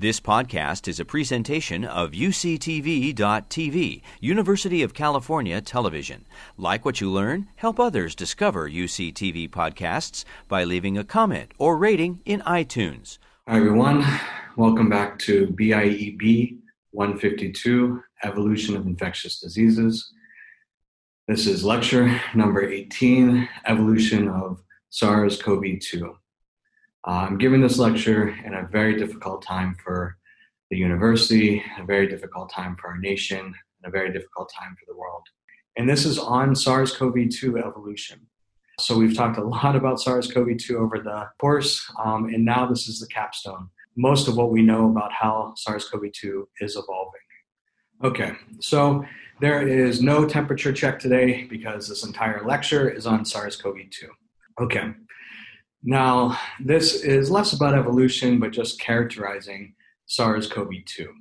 This podcast is a presentation of UCTV.tv, University of California Television. Like what you learn, help others discover UCTV podcasts by leaving a comment or rating in iTunes. Hi, everyone. Welcome back to BIEB 152 Evolution of Infectious Diseases. This is lecture number 18 Evolution of SARS CoV 2. Uh, I'm giving this lecture in a very difficult time for the university, a very difficult time for our nation, and a very difficult time for the world. And this is on SARS CoV 2 evolution. So, we've talked a lot about SARS CoV 2 over the course, um, and now this is the capstone. Most of what we know about how SARS CoV 2 is evolving. Okay, so there is no temperature check today because this entire lecture is on SARS CoV 2. Okay, now, this is less about evolution, but just characterizing SARS CoV 2.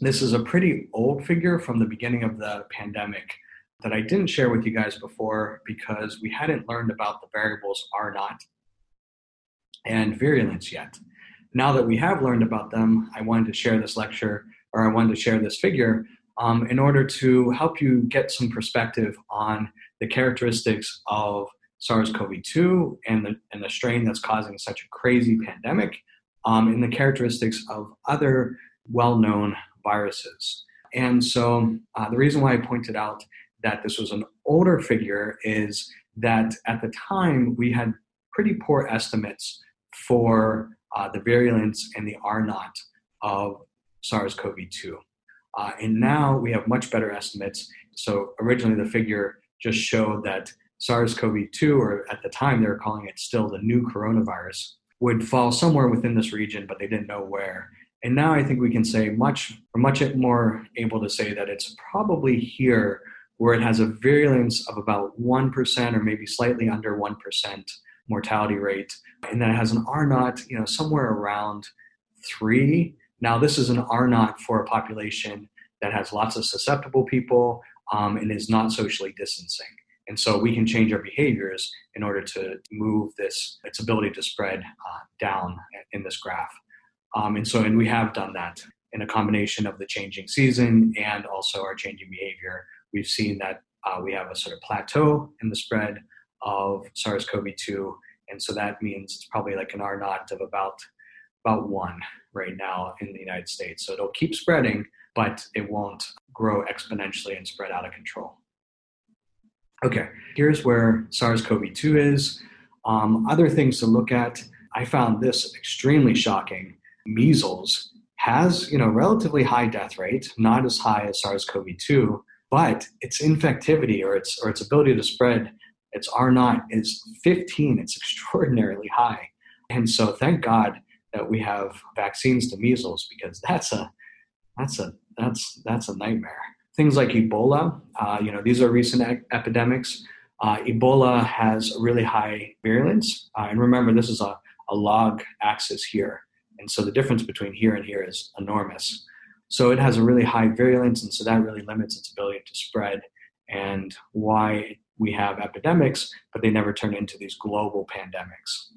This is a pretty old figure from the beginning of the pandemic that I didn't share with you guys before because we hadn't learned about the variables R naught and virulence yet. Now that we have learned about them, I wanted to share this lecture or I wanted to share this figure um, in order to help you get some perspective on the characteristics of SARS-CoV-2 and the and the strain that's causing such a crazy pandemic, um, and the characteristics of other well-known viruses. And so, uh, the reason why I pointed out that this was an older figure is that at the time we had pretty poor estimates for uh, the virulence and the R naught of SARS-CoV-2. Uh, and now we have much better estimates. So originally the figure just showed that SARS CoV 2, or at the time they were calling it still the new coronavirus, would fall somewhere within this region, but they didn't know where. And now I think we can say much, or much more able to say that it's probably here where it has a virulence of about 1% or maybe slightly under 1% mortality rate. And then it has an R naught, you know, somewhere around three. Now, this is an R naught for a population that has lots of susceptible people um, and is not socially distancing. And so we can change our behaviors in order to move this, its ability to spread uh, down in this graph. Um, and so, and we have done that in a combination of the changing season and also our changing behavior. We've seen that uh, we have a sort of plateau in the spread of SARS-CoV-2, and so that means it's probably like an R naught of about about one right now in the United States. So it'll keep spreading, but it won't grow exponentially and spread out of control. Okay, here's where SARS CoV 2 is. Um, other things to look at, I found this extremely shocking. Measles has, you know, relatively high death rate, not as high as SARS CoV 2, but its infectivity or its, or its ability to spread, its R naught is 15. It's extraordinarily high. And so thank God that we have vaccines to measles because that's a, that's a, that's, that's a nightmare things like Ebola. Uh, you know, these are recent epidemics. Uh, Ebola has really high virulence, uh, and remember, this is a, a log axis here, and so the difference between here and here is enormous. So it has a really high virulence, and so that really limits its ability to spread, and why we have epidemics, but they never turn into these global pandemics.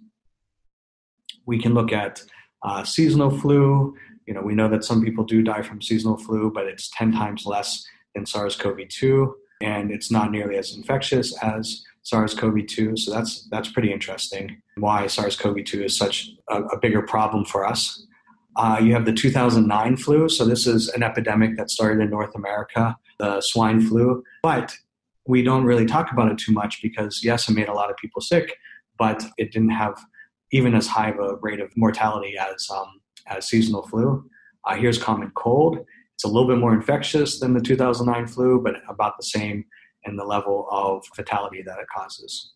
We can look at uh, seasonal flu, you know, we know that some people do die from seasonal flu, but it's 10 times less than SARS-CoV-2, and it's not nearly as infectious as SARS-CoV-2. So that's that's pretty interesting. Why SARS-CoV-2 is such a, a bigger problem for us. Uh, you have the 2009 flu. So this is an epidemic that started in North America, the swine flu. But we don't really talk about it too much because yes, it made a lot of people sick, but it didn't have even as high of a rate of mortality as um, as seasonal flu. Uh, here's common cold. It's a little bit more infectious than the 2009 flu, but about the same in the level of fatality that it causes.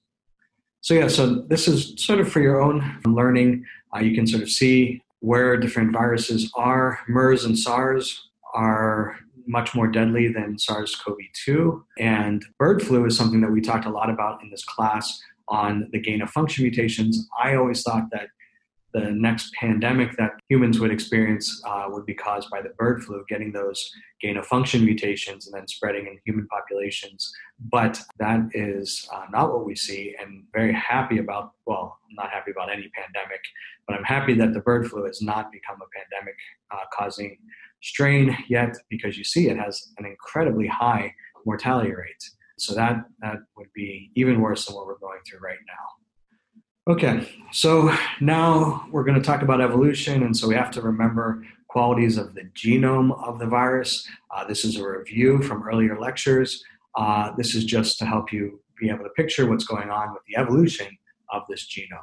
So, yeah, so this is sort of for your own learning. Uh, you can sort of see where different viruses are. MERS and SARS are much more deadly than SARS CoV 2. And bird flu is something that we talked a lot about in this class on the gain of function mutations. I always thought that the next pandemic that humans would experience uh, would be caused by the bird flu, getting those gain of function mutations and then spreading in human populations. But that is uh, not what we see, and very happy about, well, I'm not happy about any pandemic, but I'm happy that the bird flu has not become a pandemic uh, causing strain yet because you see it has an incredibly high mortality rate. So that, that would be even worse than what we're going through right now. Okay, so now we're going to talk about evolution, and so we have to remember qualities of the genome of the virus. Uh, this is a review from earlier lectures. Uh, this is just to help you be able to picture what's going on with the evolution of this genome.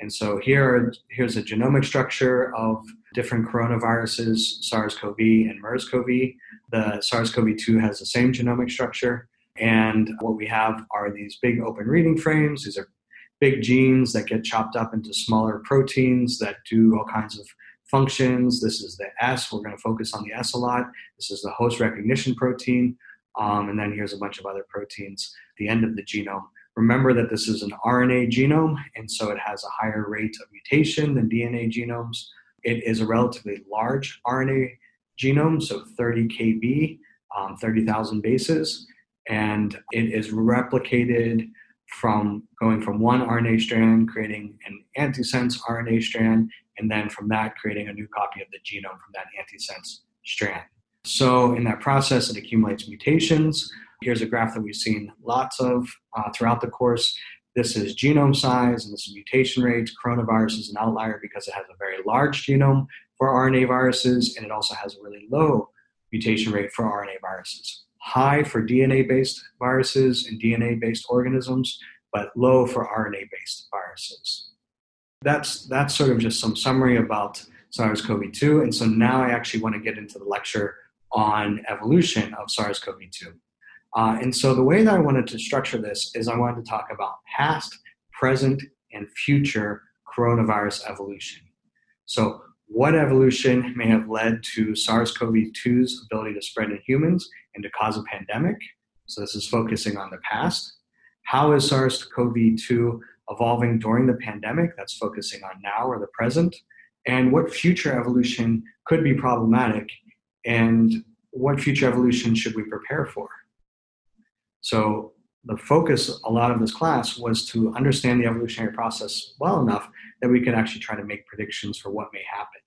And so here, here's a genomic structure of different coronaviruses, SARS-CoV and MERS-CoV. The SARS-CoV-2 has the same genomic structure. And what we have are these big open reading frames. These are big genes that get chopped up into smaller proteins that do all kinds of functions. This is the S. We're going to focus on the S a lot. This is the host recognition protein. Um, and then here's a bunch of other proteins the end of the genome. Remember that this is an RNA genome, and so it has a higher rate of mutation than DNA genomes. It is a relatively large RNA genome, so 30 kb, um, 30,000 bases, and it is replicated from going from one RNA strand, creating an antisense RNA strand, and then from that, creating a new copy of the genome from that antisense strand. So, in that process, it accumulates mutations. Here's a graph that we've seen lots of uh, throughout the course. This is genome size and this is mutation rates. Coronavirus is an outlier because it has a very large genome for RNA viruses, and it also has a really low mutation rate for RNA viruses high for DNA based viruses and DNA based organisms, but low for RNA based viruses. That's, that's sort of just some summary about SARS CoV 2. And so now I actually want to get into the lecture on evolution of SARS CoV 2. Uh, and so the way that I wanted to structure this is I wanted to talk about past, present, and future coronavirus evolution. So, what evolution may have led to SARS CoV 2's ability to spread in humans and to cause a pandemic? So, this is focusing on the past. How is SARS CoV 2 evolving during the pandemic? That's focusing on now or the present. And what future evolution could be problematic? And what future evolution should we prepare for? So, the focus a lot of this class was to understand the evolutionary process well enough that we could actually try to make predictions for what may happen.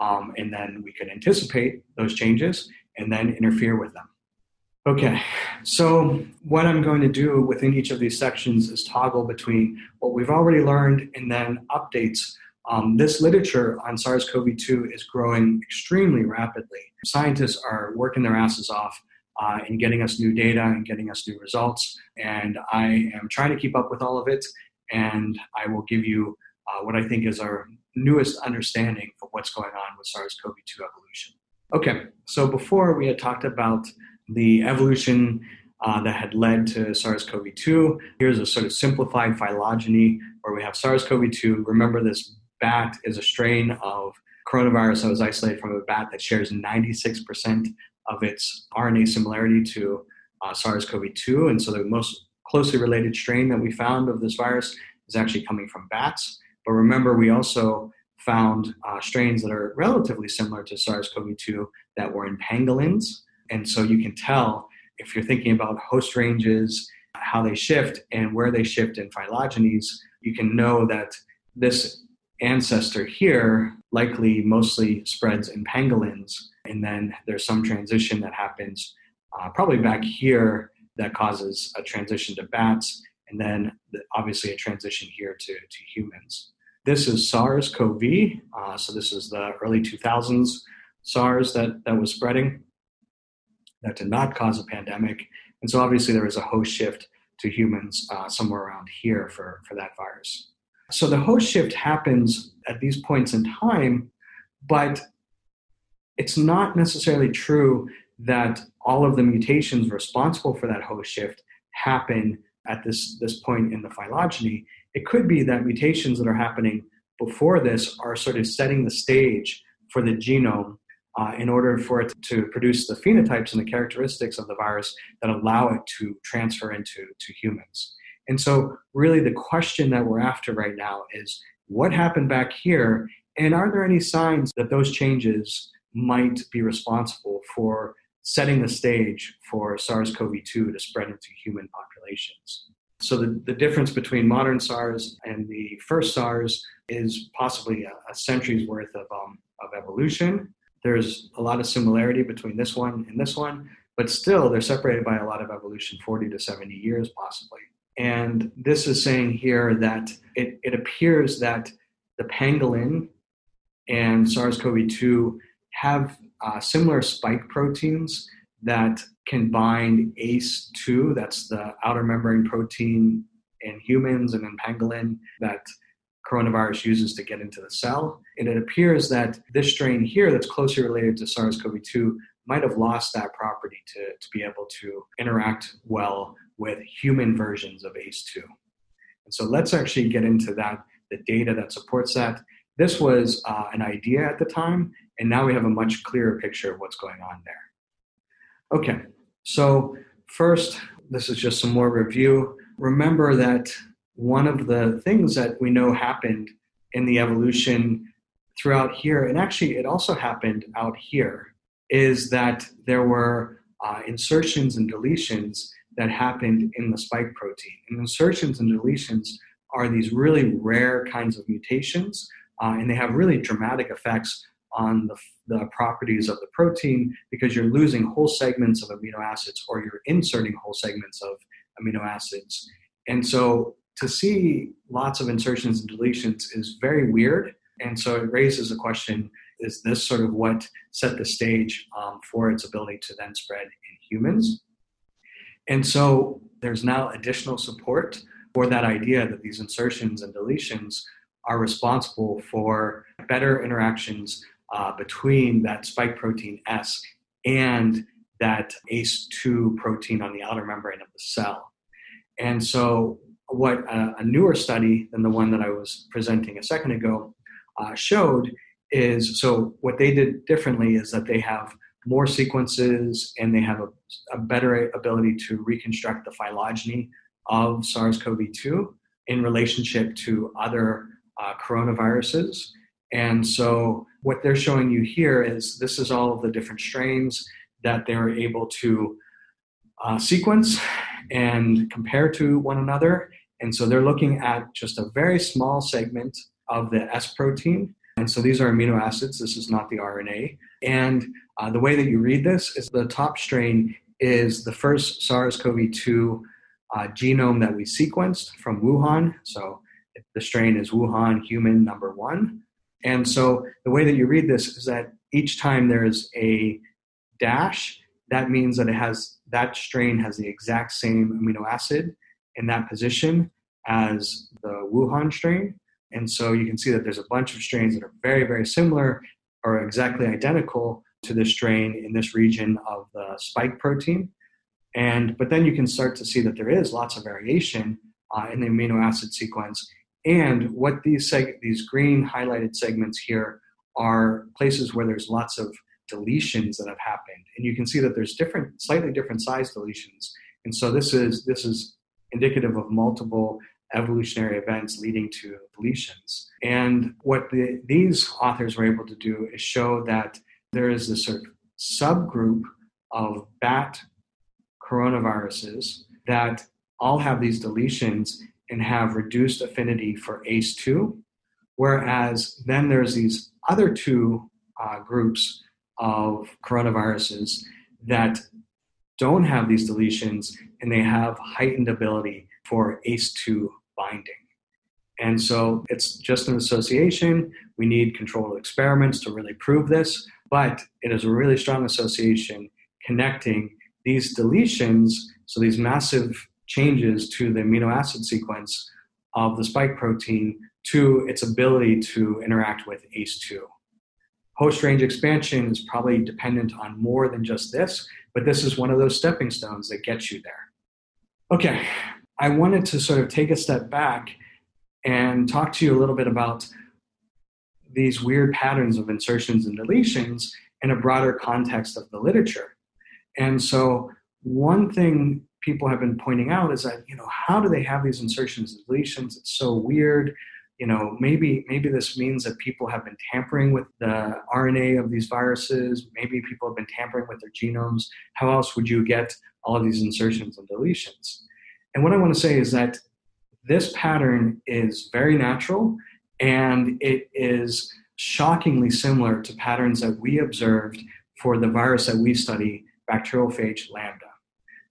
Um, and then we could anticipate those changes and then interfere with them. Okay, so what I'm going to do within each of these sections is toggle between what we've already learned and then updates. Um, this literature on SARS CoV 2 is growing extremely rapidly. Scientists are working their asses off uh, in getting us new data and getting us new results, and I am trying to keep up with all of it. And I will give you uh, what I think is our newest understanding of what's going on with SARS CoV 2 evolution. Okay, so before we had talked about the evolution uh, that had led to SARS CoV 2. Here's a sort of simplified phylogeny where we have SARS CoV 2. Remember, this bat is a strain of coronavirus that was isolated from a bat that shares 96% of its RNA similarity to uh, SARS CoV 2. And so the most closely related strain that we found of this virus is actually coming from bats. But remember, we also found uh, strains that are relatively similar to SARS CoV 2 that were in pangolins. And so you can tell if you're thinking about host ranges, how they shift, and where they shift in phylogenies, you can know that this ancestor here likely mostly spreads in pangolins. And then there's some transition that happens uh, probably back here that causes a transition to bats, and then obviously a transition here to, to humans. This is SARS CoV. Uh, so, this is the early 2000s SARS that, that was spreading that did not cause a pandemic. And so, obviously, there was a host shift to humans uh, somewhere around here for, for that virus. So, the host shift happens at these points in time, but it's not necessarily true that all of the mutations responsible for that host shift happen at this, this point in the phylogeny. It could be that mutations that are happening before this are sort of setting the stage for the genome uh, in order for it to produce the phenotypes and the characteristics of the virus that allow it to transfer into to humans. And so, really, the question that we're after right now is what happened back here, and are there any signs that those changes might be responsible for setting the stage for SARS CoV 2 to spread into human populations? So, the, the difference between modern SARS and the first SARS is possibly a, a century's worth of, um, of evolution. There's a lot of similarity between this one and this one, but still they're separated by a lot of evolution 40 to 70 years, possibly. And this is saying here that it, it appears that the pangolin and SARS CoV 2 have uh, similar spike proteins that can bind ACE2, that's the outer membrane protein in humans and in pangolin that coronavirus uses to get into the cell. And it appears that this strain here, that's closely related to SARS CoV 2, might have lost that property to, to be able to interact well with human versions of ACE2. And so let's actually get into that, the data that supports that. This was uh, an idea at the time, and now we have a much clearer picture of what's going on there. Okay, so first, this is just some more review. Remember that one of the things that we know happened in the evolution throughout here, and actually it also happened out here, is that there were uh, insertions and deletions that happened in the spike protein. And insertions and deletions are these really rare kinds of mutations, uh, and they have really dramatic effects on the, the properties of the protein because you're losing whole segments of amino acids or you're inserting whole segments of amino acids. And so to see lots of insertions and deletions is very weird. And so it raises a question is this sort of what set the stage um, for its ability to then spread in humans? And so there's now additional support for that idea that these insertions and deletions are responsible for better interactions uh, between that spike protein S and that ACE2 protein on the outer membrane of the cell. And so, what a, a newer study than the one that I was presenting a second ago uh, showed is so what they did differently is that they have more sequences and they have a, a better ability to reconstruct the phylogeny of SARS CoV 2 in relationship to other uh, coronaviruses. And so, what they're showing you here is this is all of the different strains that they were able to uh, sequence and compare to one another. And so, they're looking at just a very small segment of the S protein and so these are amino acids. This is not the RNA. And uh, the way that you read this is the top strain is the first SARS CoV 2 uh, genome that we sequenced from Wuhan. So the strain is Wuhan human number one. And so the way that you read this is that each time there is a dash, that means that it has that strain has the exact same amino acid in that position as the Wuhan strain. And so you can see that there's a bunch of strains that are very, very similar or exactly identical to the strain in this region of the spike protein. And but then you can start to see that there is lots of variation uh, in the amino acid sequence. And what these seg- these green highlighted segments here are places where there's lots of deletions that have happened, and you can see that there's different, slightly different size deletions. And so this is this is indicative of multiple evolutionary events leading to deletions. And what the, these authors were able to do is show that there is this sort of subgroup of bat coronaviruses that all have these deletions and have reduced affinity for ACE2, whereas then there's these other two uh, groups of coronaviruses that don't have these deletions and they have heightened ability for ACE2 binding. And so it's just an association. We need controlled experiments to really prove this, but it is a really strong association connecting these deletions, so these massive changes to the amino acid sequence of the spike protein to its ability to interact with ACE2. Host range expansion is probably dependent on more than just this, but this is one of those stepping stones that gets you there. Okay, I wanted to sort of take a step back and talk to you a little bit about these weird patterns of insertions and deletions in a broader context of the literature. And so, one thing people have been pointing out is that, you know, how do they have these insertions and deletions? It's so weird. you know, maybe maybe this means that people have been tampering with the RNA of these viruses. Maybe people have been tampering with their genomes. How else would you get all of these insertions and deletions? And what I want to say is that this pattern is very natural and it is shockingly similar to patterns that we observed for the virus that we study, bacteriophage lambda.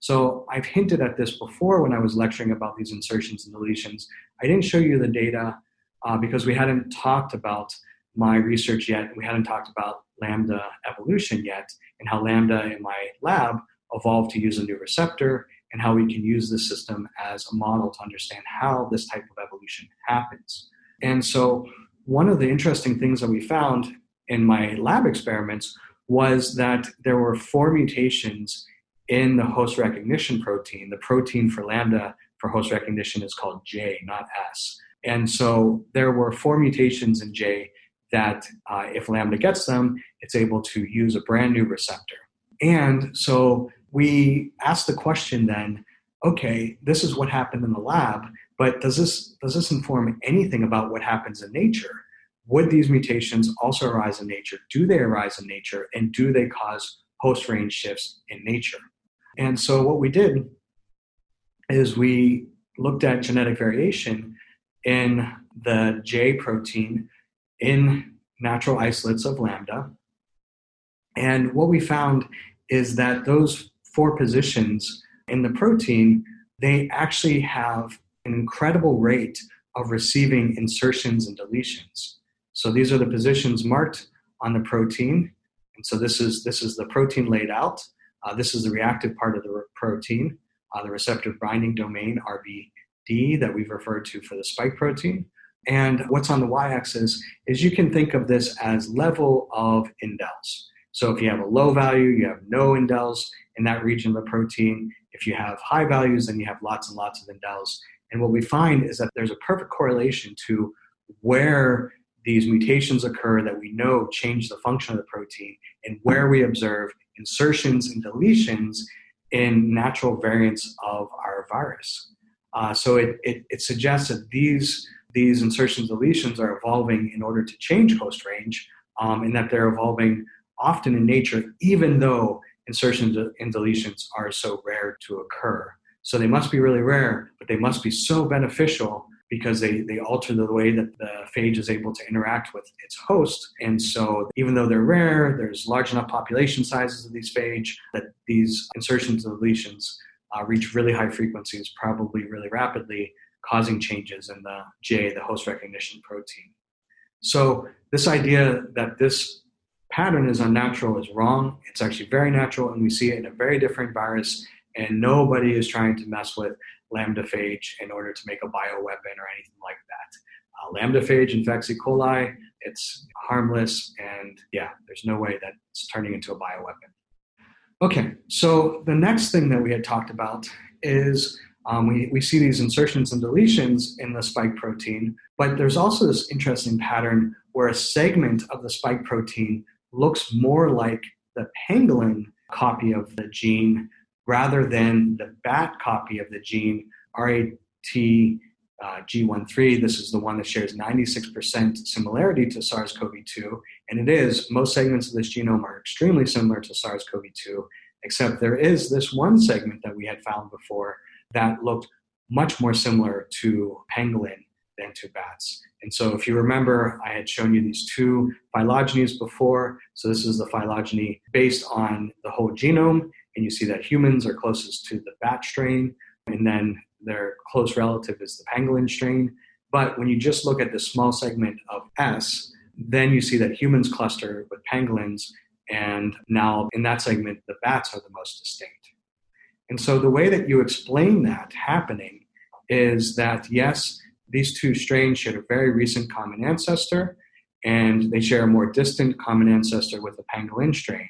So I've hinted at this before when I was lecturing about these insertions and deletions. I didn't show you the data uh, because we hadn't talked about my research yet. We hadn't talked about lambda evolution yet and how lambda in my lab evolved to use a new receptor and how we can use this system as a model to understand how this type of evolution happens. And so, one of the interesting things that we found in my lab experiments was that there were four mutations in the host recognition protein. The protein for lambda for host recognition is called J, not S. And so there were four mutations in J that, uh, if Lambda gets them, it's able to use a brand new receptor. And so we asked the question then okay, this is what happened in the lab, but does this, does this inform anything about what happens in nature? Would these mutations also arise in nature? Do they arise in nature? And do they cause host range shifts in nature? And so what we did is we looked at genetic variation in the J protein in natural isolates of lambda. And what we found is that those four positions in the protein, they actually have an incredible rate of receiving insertions and deletions. So these are the positions marked on the protein. And so this is, this is the protein laid out. Uh, this is the reactive part of the protein, uh, the receptor binding domain, RBD, that we've referred to for the spike protein. And what's on the y axis is you can think of this as level of indels. So if you have a low value, you have no indels in that region of the protein. If you have high values, then you have lots and lots of indels. And what we find is that there's a perfect correlation to where these mutations occur that we know change the function of the protein and where we observe insertions and deletions in natural variants of our virus. Uh, so it, it, it, suggests that these, these insertions deletions are evolving in order to change host range um, and that they're evolving often in nature, even though insertions and deletions are so rare to occur. So they must be really rare, but they must be so beneficial because they, they alter the way that the phage is able to interact with its host. And so, even though they're rare, there's large enough population sizes of these phage that these insertions and deletions uh, reach really high frequencies, probably really rapidly, causing changes in the J, the host recognition protein. So, this idea that this pattern is unnatural is wrong. It's actually very natural, and we see it in a very different virus. And nobody is trying to mess with lambda phage in order to make a bioweapon or anything like that. Uh, lambda phage infects E. coli. It's harmless, and yeah, there's no way that it's turning into a bioweapon. Okay, so the next thing that we had talked about is um, we, we see these insertions and deletions in the spike protein, but there's also this interesting pattern where a segment of the spike protein looks more like the pangolin copy of the gene rather than the bat copy of the gene, RAT uh, G13. This is the one that shares 96% similarity to SARS CoV 2. And it is, most segments of this genome are extremely similar to SARS CoV 2, except there is this one segment that we had found before that looked much more similar to pangolin than to bats. And so, if you remember, I had shown you these two phylogenies before. So, this is the phylogeny based on the whole genome, and you see that humans are closest to the bat strain, and then their close relative is the pangolin strain. But when you just look at the small segment of S, then you see that humans cluster with pangolins, and now in that segment, the bats are the most distinct. And so the way that you explain that happening is that yes, these two strains share a very recent common ancestor, and they share a more distant common ancestor with the pangolin strain.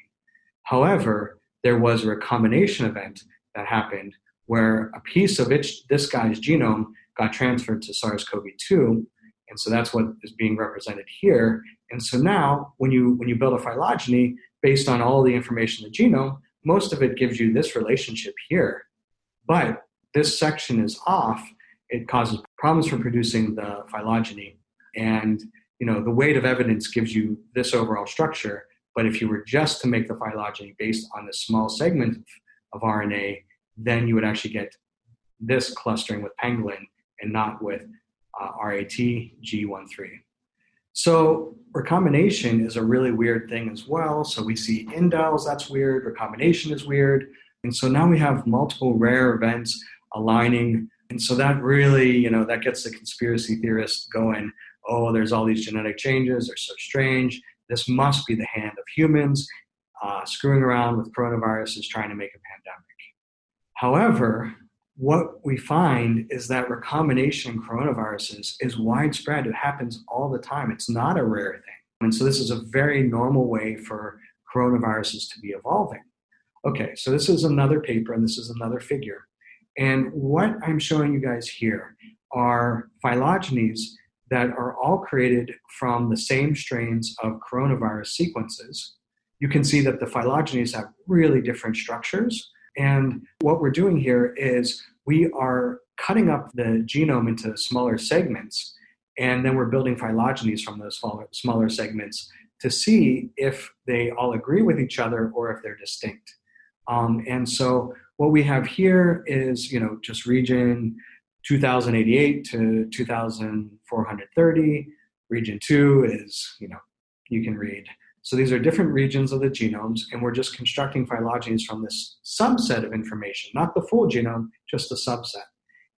However, there was a recombination event that happened where a piece of this guy's genome got transferred to SARS-CoV-2, and so that's what is being represented here. And so now, when you when you build a phylogeny based on all the information in the genome, most of it gives you this relationship here. But this section is off. It causes problems for producing the phylogeny. And you know, the weight of evidence gives you this overall structure. But if you were just to make the phylogeny based on this small segment of RNA, then you would actually get this clustering with pangolin and not with uh, RAT G13. So recombination is a really weird thing as well. So we see indels, that's weird. Recombination is weird. And so now we have multiple rare events aligning. And so that really, you know, that gets the conspiracy theorists going. Oh, there's all these genetic changes. They're so strange. This must be the hand of humans uh, screwing around with coronaviruses trying to make a pandemic. However, what we find is that recombination coronaviruses is widespread. It happens all the time. It's not a rare thing. And so this is a very normal way for coronaviruses to be evolving. Okay, so this is another paper and this is another figure. And what I'm showing you guys here are phylogenies that are all created from the same strains of coronavirus sequences. You can see that the phylogenies have really different structures and what we're doing here is we are cutting up the genome into smaller segments, and then we're building phylogenies from those smaller, segments to see if they all agree with each other or if they're distinct. Um, and so what we have here is, you know, just region 2088 to 2430. Region two is, you know, you can read so these are different regions of the genomes, and we're just constructing phylogenies from this subset of information, not the full genome, just a subset.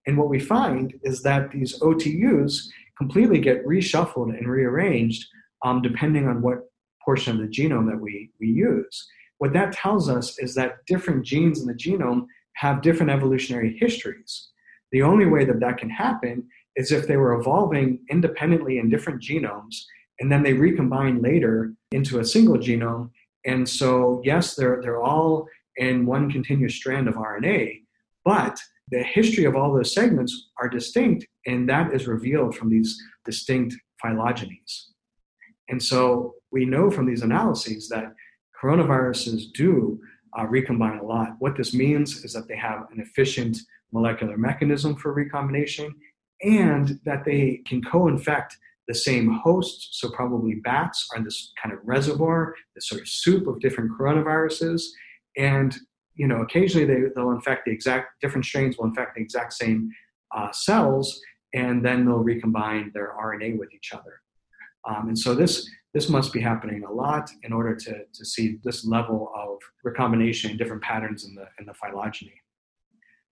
And what we find is that these OTUs completely get reshuffled and rearranged um, depending on what portion of the genome that we, we use. What that tells us is that different genes in the genome have different evolutionary histories. The only way that that can happen is if they were evolving independently in different genomes and then they recombine later into a single genome. And so, yes, they're, they're all in one continuous strand of RNA, but the history of all those segments are distinct, and that is revealed from these distinct phylogenies. And so, we know from these analyses that coronaviruses do uh, recombine a lot. What this means is that they have an efficient molecular mechanism for recombination and that they can co infect the same hosts, so probably bats are this kind of reservoir, this sort of soup of different coronaviruses. And you know, occasionally they, they'll infect the exact different strains will infect the exact same uh, cells, and then they'll recombine their RNA with each other. Um, and so this this must be happening a lot in order to, to see this level of recombination and different patterns in the in the phylogeny.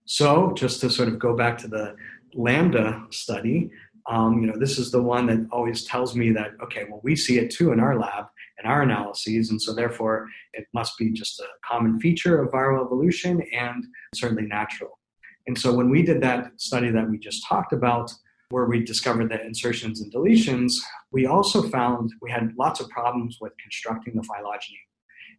So just to sort of go back to the lambda study, um, you know, this is the one that always tells me that, okay, well, we see it too in our lab and our analyses, and so therefore it must be just a common feature of viral evolution and certainly natural. And so when we did that study that we just talked about, where we discovered the insertions and deletions, we also found we had lots of problems with constructing the phylogeny.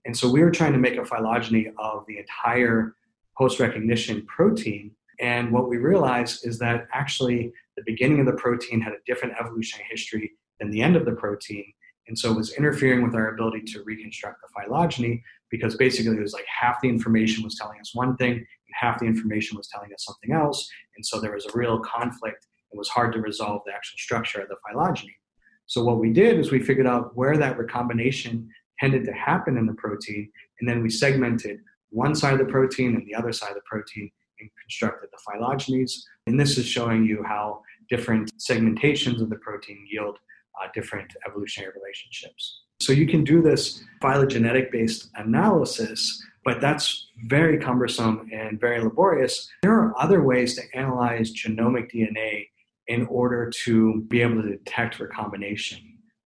And so we were trying to make a phylogeny of the entire post recognition protein. And what we realized is that actually the beginning of the protein had a different evolutionary history than the end of the protein. And so it was interfering with our ability to reconstruct the phylogeny because basically it was like half the information was telling us one thing and half the information was telling us something else. And so there was a real conflict. It was hard to resolve the actual structure of the phylogeny. So what we did is we figured out where that recombination tended to happen in the protein, and then we segmented one side of the protein and the other side of the protein and constructed the phylogenies. And this is showing you how different segmentations of the protein yield uh, different evolutionary relationships. So you can do this phylogenetic based analysis, but that's very cumbersome and very laborious. There are other ways to analyze genomic DNA in order to be able to detect recombination.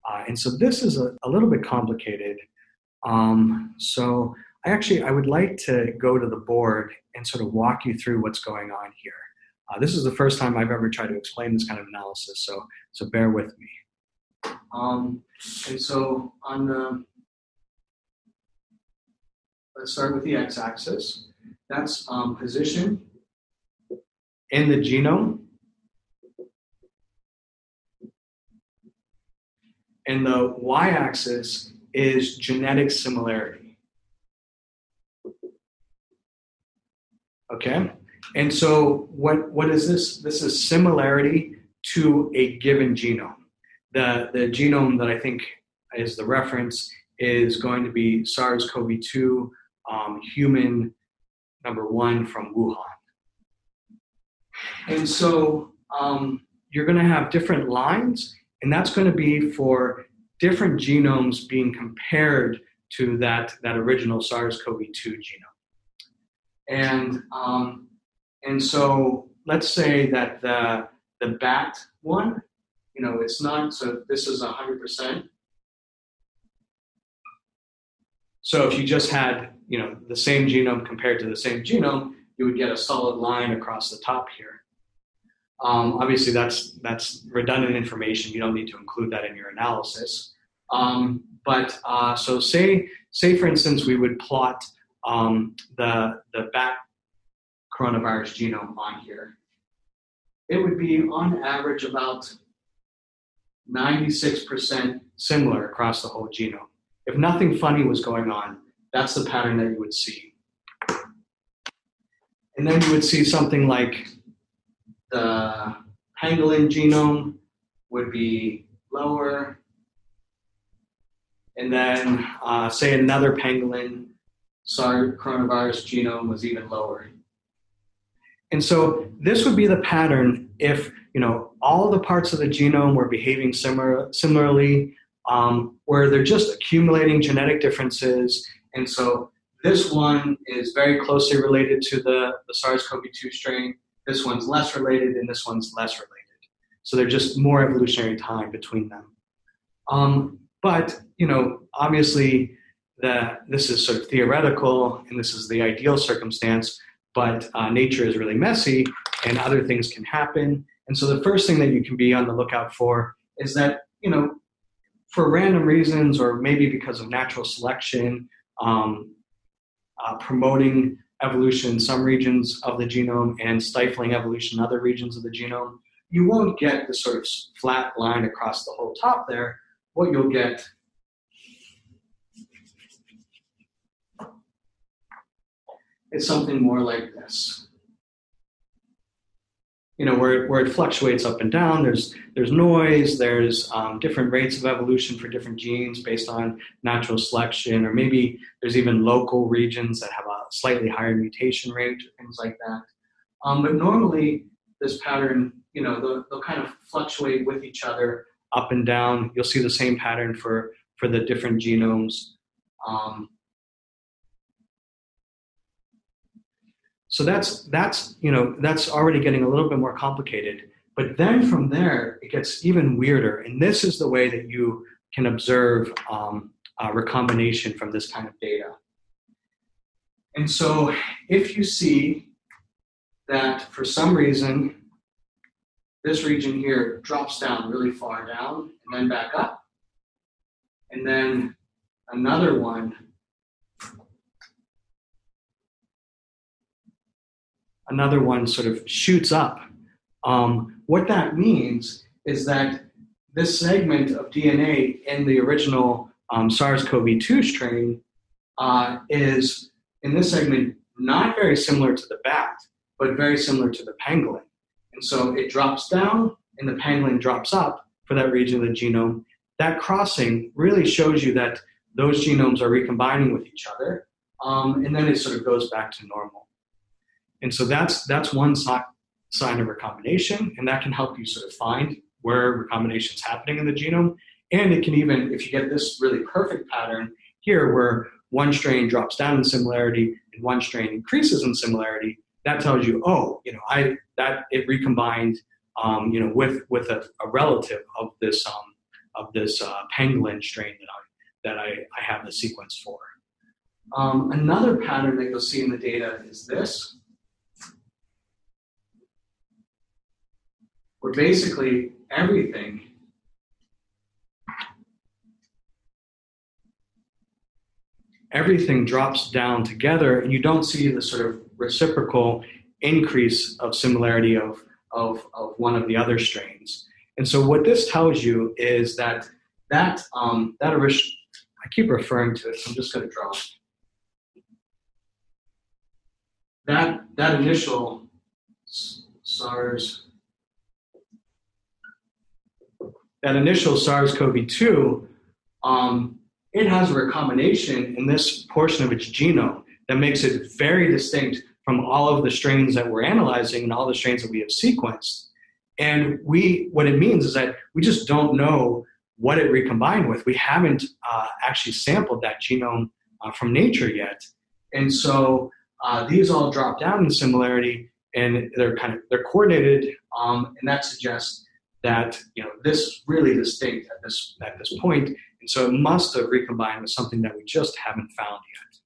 Uh, and so this is a, a little bit complicated. Um, so actually I would like to go to the board and sort of walk you through what's going on here. Uh, this is the first time I've ever tried to explain this kind of analysis, so so bear with me. Um, and so on the let's start with the x-axis. That's um, position in the genome. And the y-axis is genetic similarity. Okay? And so what, what is this? This is similarity to a given genome. the, the genome that I think is the reference is going to be SARS-CoV-2 um, human number one from Wuhan. And so um, you're going to have different lines, and that's going to be for different genomes being compared to that, that original SARS-CoV-2 genome. And, um, and so let's say that the, the bat one, you know, it's not, so this is 100%. So if you just had, you know, the same genome compared to the same genome, you would get a solid line across the top here. Um, obviously, that's that's redundant information. You don't need to include that in your analysis. Um, but uh, so say say for instance we would plot um, the the bat coronavirus genome on here. It would be on average about 96% similar across the whole genome. If nothing funny was going on, that's the pattern that you would see. And then you would see something like the pangolin genome would be lower. And then, uh, say, another pangolin coronavirus genome was even lower. And so, this would be the pattern if you know all the parts of the genome were behaving similar, similarly, um, where they're just accumulating genetic differences. And so, this one is very closely related to the, the SARS-CoV-2 strain this one's less related, and this one's less related. So they're just more evolutionary time between them. Um, but you know, obviously, the, this is sort of theoretical, and this is the ideal circumstance. But uh, nature is really messy, and other things can happen. And so the first thing that you can be on the lookout for is that you know, for random reasons, or maybe because of natural selection, um, uh, promoting evolution in some regions of the genome and stifling evolution in other regions of the genome, you won't get this sort of flat line across the whole top there. What you'll get is something more like this. You know where it, where it fluctuates up and down there's there's noise there's um, different rates of evolution for different genes based on natural selection or maybe there's even local regions that have a slightly higher mutation rate or things like that. Um, but normally this pattern you know they'll, they'll kind of fluctuate with each other up and down. You'll see the same pattern for for the different genomes. Um, So that's that's you know that's already getting a little bit more complicated. But then from there, it gets even weirder, and this is the way that you can observe um, recombination from this kind of data. And so, if you see that for some reason this region here drops down really far down and then back up, and then another one another one sort of shoots up. Um, what that means is that this segment of DNA in the original um, SARS-CoV-2 strain uh, is in this segment not very similar to the bat, but very similar to the pangolin. And so it drops down and the pangolin drops up for that region of the genome. That crossing really shows you that those genomes are recombining with each other, um, and then it sort of goes back to normal. And so that's that's one sign of recombination, and that can help you sort of find where recombination is happening in the genome. And it can even, if you get this really perfect pattern here, where one strain drops down in similarity and one strain increases in similarity, that tells you, oh, you know, I that it recombined, um, you know, with with a, a, relative of this um, of this uh, pangolin strain that I that I, I have the sequence for. Um, another pattern that you'll see in the data is this. Where basically everything everything drops down together and you don't see the sort of reciprocal increase of similarity of, of, of one of the other strains. And so what this tells you is that that, um, that I keep referring to it, so I'm just going to draw it. That, that initial SARS that initial SARS-CoV-2, um, it has a recombination in this portion of its genome that makes it very distinct from all of the strains that we're analyzing and all the strains that we have sequenced. And we, what it means is that we just don't know what it recombined with. We haven't uh, actually sampled that genome uh, from nature yet. And so uh, these all drop down in similarity and they're kind of they're coordinated um, and that suggests that you know this is really distinct at this at this point and so it must have recombined with something that we just haven't found yet.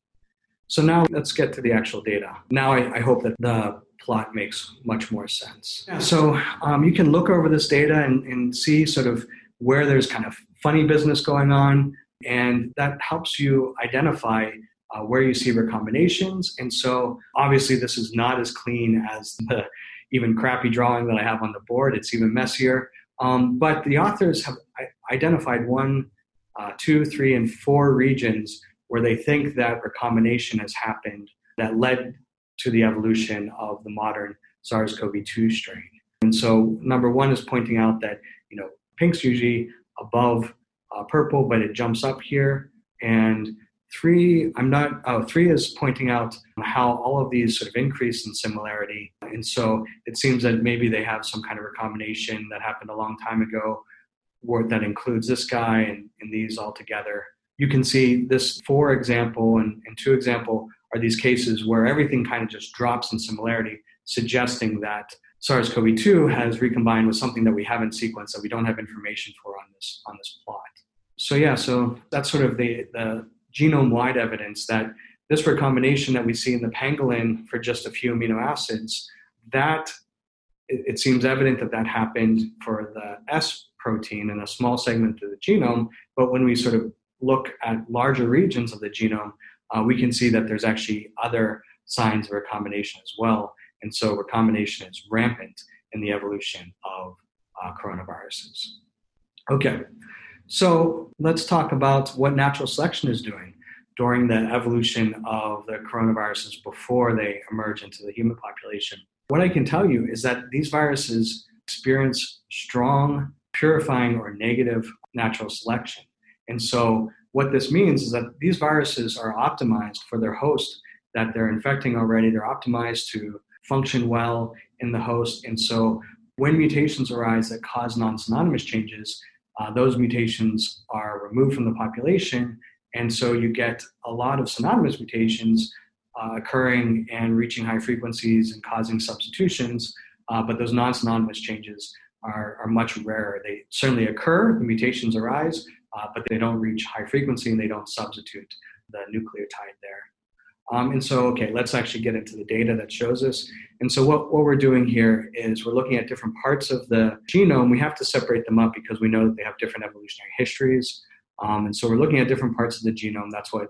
So now let's get to the actual data. Now i, I hope that the plot makes much more sense. Yeah, so um, you can look over this data and, and see sort of where there's kind of funny business going on and that helps you identify uh, where you see recombinations. And so obviously this is not as clean as the even crappy drawing that I have on the board. It's even messier. Um, but the authors have identified one, uh, two, three, and four regions where they think that recombination has happened that led to the evolution of the modern SARS-CoV-2 strain. And so number one is pointing out that you know pink's usually above uh, purple, but it jumps up here, and Three, I'm not, oh, three is pointing out how all of these sort of increase in similarity. And so it seems that maybe they have some kind of recombination that happened a long time ago that includes this guy and, and these all together. You can see this four example and, and two example are these cases where everything kind of just drops in similarity, suggesting that SARS-CoV-2 has recombined with something that we haven't sequenced that we don't have information for on this on this plot. So yeah, so that's sort of the the genome wide evidence that this recombination that we see in the pangolin for just a few amino acids, that it, it seems evident that that happened for the S protein in a small segment of the genome. But when we sort of look at larger regions of the genome, uh, we can see that there's actually other signs of recombination as well. And so recombination is rampant in the evolution of uh, coronaviruses. Okay, so let's talk about what natural selection is doing during the evolution of the coronaviruses before they emerge into the human population. What I can tell you is that these viruses experience strong, purifying, or negative natural selection. And so, what this means is that these viruses are optimized for their host that they're infecting already. They're optimized to function well in the host. And so, when mutations arise that cause non synonymous changes, uh, those mutations are removed from the population, and so you get a lot of synonymous mutations uh, occurring and reaching high frequencies and causing substitutions, uh, but those non synonymous changes are, are much rarer. They certainly occur, the mutations arise, uh, but they don't reach high frequency and they don't substitute the nucleotide there. Um, and so, okay, let's actually get into the data that shows this. And so, what, what we're doing here is we're looking at different parts of the genome. We have to separate them up because we know that they have different evolutionary histories. Um, and so, we're looking at different parts of the genome. That's what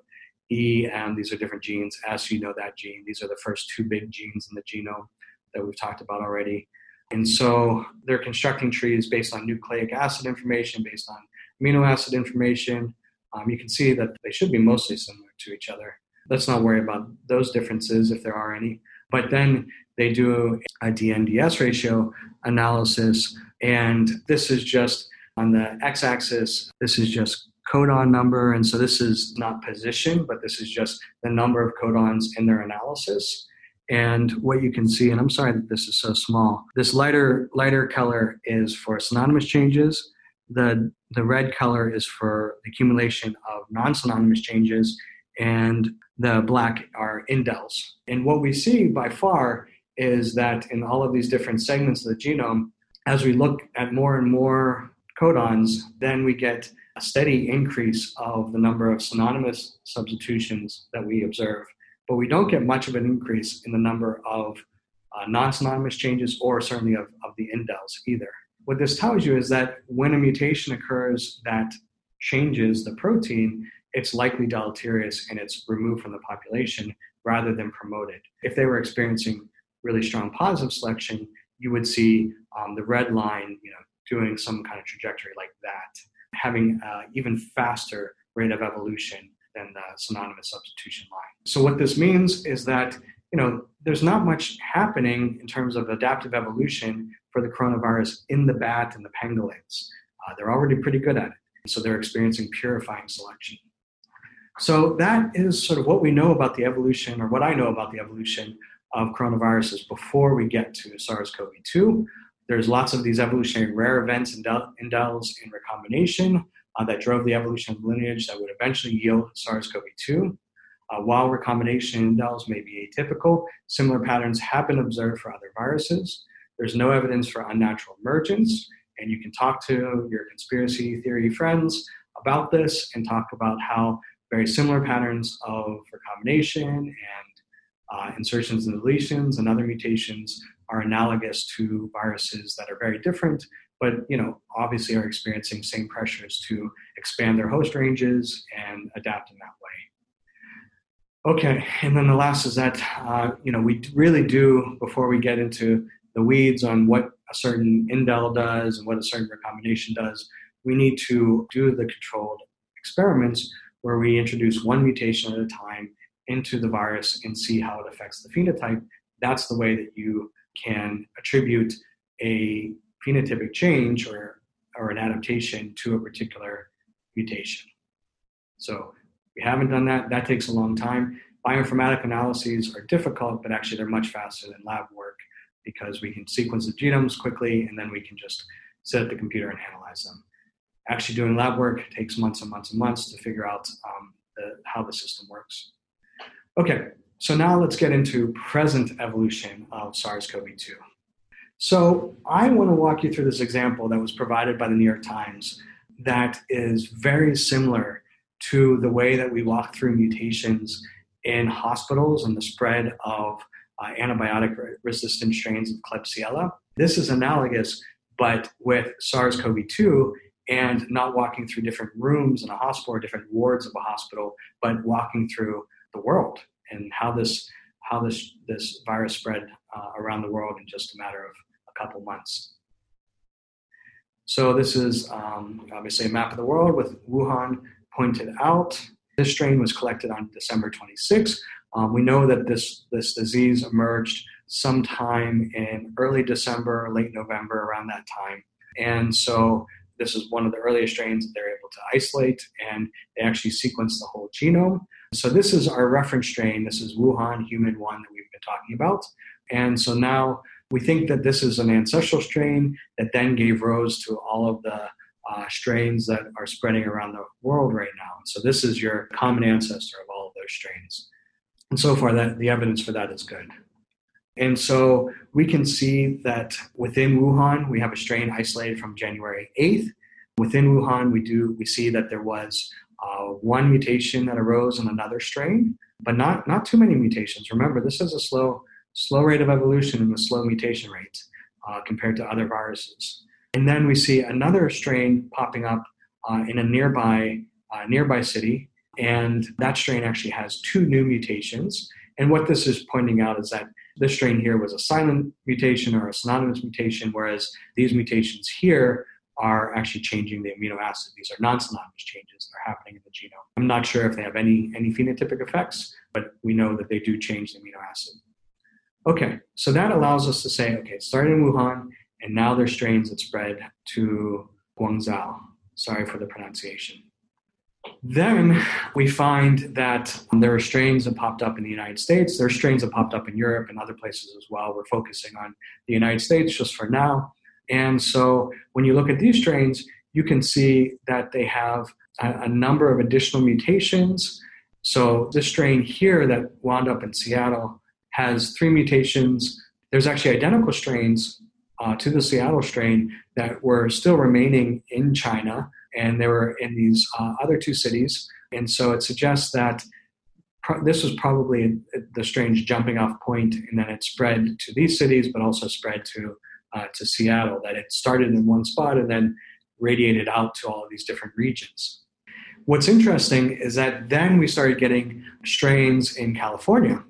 E, M, these are different genes. S, you know that gene. These are the first two big genes in the genome that we've talked about already. And so, they're constructing trees based on nucleic acid information, based on amino acid information. Um, you can see that they should be mostly similar to each other let's not worry about those differences if there are any. But then they do a DNDS ratio analysis, and this is just on the x axis, this is just codon number. And so this is not position, but this is just the number of codons in their analysis. And what you can see, and I'm sorry that this is so small, this lighter, lighter color is for synonymous changes. The, the red color is for accumulation of non synonymous changes. And the black are indels. And what we see by far is that in all of these different segments of the genome, as we look at more and more codons, then we get a steady increase of the number of synonymous substitutions that we observe. But we don't get much of an increase in the number of uh, non synonymous changes or certainly of, of the indels either. What this tells you is that when a mutation occurs that changes the protein, it's likely deleterious and it's removed from the population rather than promoted. If they were experiencing really strong positive selection, you would see um, the red line, you know, doing some kind of trajectory like that, having uh, even faster rate of evolution than the synonymous substitution line. So what this means is that you know there's not much happening in terms of adaptive evolution for the coronavirus in the bat and the pangolins. Uh, they're already pretty good at it. So they're experiencing purifying selection. So that is sort of what we know about the evolution, or what I know about the evolution of coronaviruses before we get to SARS-CoV-2. There's lots of these evolutionary rare events, and indels, in recombination uh, that drove the evolution of lineage that would eventually yield SARS-CoV-2. Uh, while recombination indels may be atypical, similar patterns have been observed for other viruses. There's no evidence for unnatural emergence, and you can talk to your conspiracy theory friends about this and talk about how very similar patterns of recombination and uh, insertions and deletions and other mutations are analogous to viruses that are very different, but you know obviously are experiencing same pressures to expand their host ranges and adapt in that way. Okay, and then the last is that uh, you know we really do before we get into the weeds on what a certain indel does and what a certain recombination does, we need to do the controlled experiments where we introduce one mutation at a time into the virus and see how it affects the phenotype. That's the way that you can attribute a phenotypic change or, or an adaptation to a particular mutation. So we haven't done that. That takes a long time. Bioinformatic analyses are difficult, but actually they're much faster than lab work because we can sequence the genomes quickly and then we can just sit at the computer and analyze them. Actually, doing lab work takes months and months and months to figure out um, the, how the system works. Okay, so now let's get into present evolution of SARS CoV 2. So I want to walk you through this example that was provided by the New York Times that is very similar to the way that we walk through mutations in hospitals and the spread of uh, antibiotic resistant strains of Klebsiella. This is analogous, but with SARS CoV 2 and not walking through different rooms in a hospital or different wards of a hospital, but walking through the world and how this how this this virus spread uh, around the world in just a matter of a couple months. So this is um, obviously a map of the world with Wuhan pointed out. This strain was collected on December 26. Um, we know that this this disease emerged sometime in early December, late November, around that time, and so this is one of the earliest strains that they're able to isolate, and they actually sequence the whole genome. So this is our reference strain. This is Wuhan human one that we've been talking about. And so now we think that this is an ancestral strain that then gave rise to all of the uh, strains that are spreading around the world right now. So this is your common ancestor of all of those strains. And so far, that the evidence for that is good. And so we can see that within Wuhan, we have a strain isolated from January 8th. Within Wuhan, we do we see that there was uh, one mutation that arose in another strain, but not not too many mutations. Remember, this is a slow slow rate of evolution and a slow mutation rate uh, compared to other viruses. And then we see another strain popping up uh, in a nearby uh, nearby city, and that strain actually has two new mutations. And what this is pointing out is that this strain here was a silent mutation or a synonymous mutation, whereas these mutations here are actually changing the amino acid. These are non-synonymous changes that are happening in the genome. I'm not sure if they have any, any phenotypic effects, but we know that they do change the amino acid. Okay, so that allows us to say, okay, it started in Wuhan, and now there's strains that spread to Guangzhou. Sorry for the pronunciation. Then we find that there are strains that popped up in the United States. There are strains that popped up in Europe and other places as well. We're focusing on the United States just for now. And so when you look at these strains, you can see that they have a, a number of additional mutations. So this strain here that wound up in Seattle has three mutations. There's actually identical strains uh, to the Seattle strain that were still remaining in China and they were in these uh, other two cities. And so it suggests that pro- this was probably the strange jumping off point, and then it spread to these cities, but also spread to uh, to Seattle. That it started in one spot and then radiated out to all of these different regions. What's interesting is that then we started getting strains in California,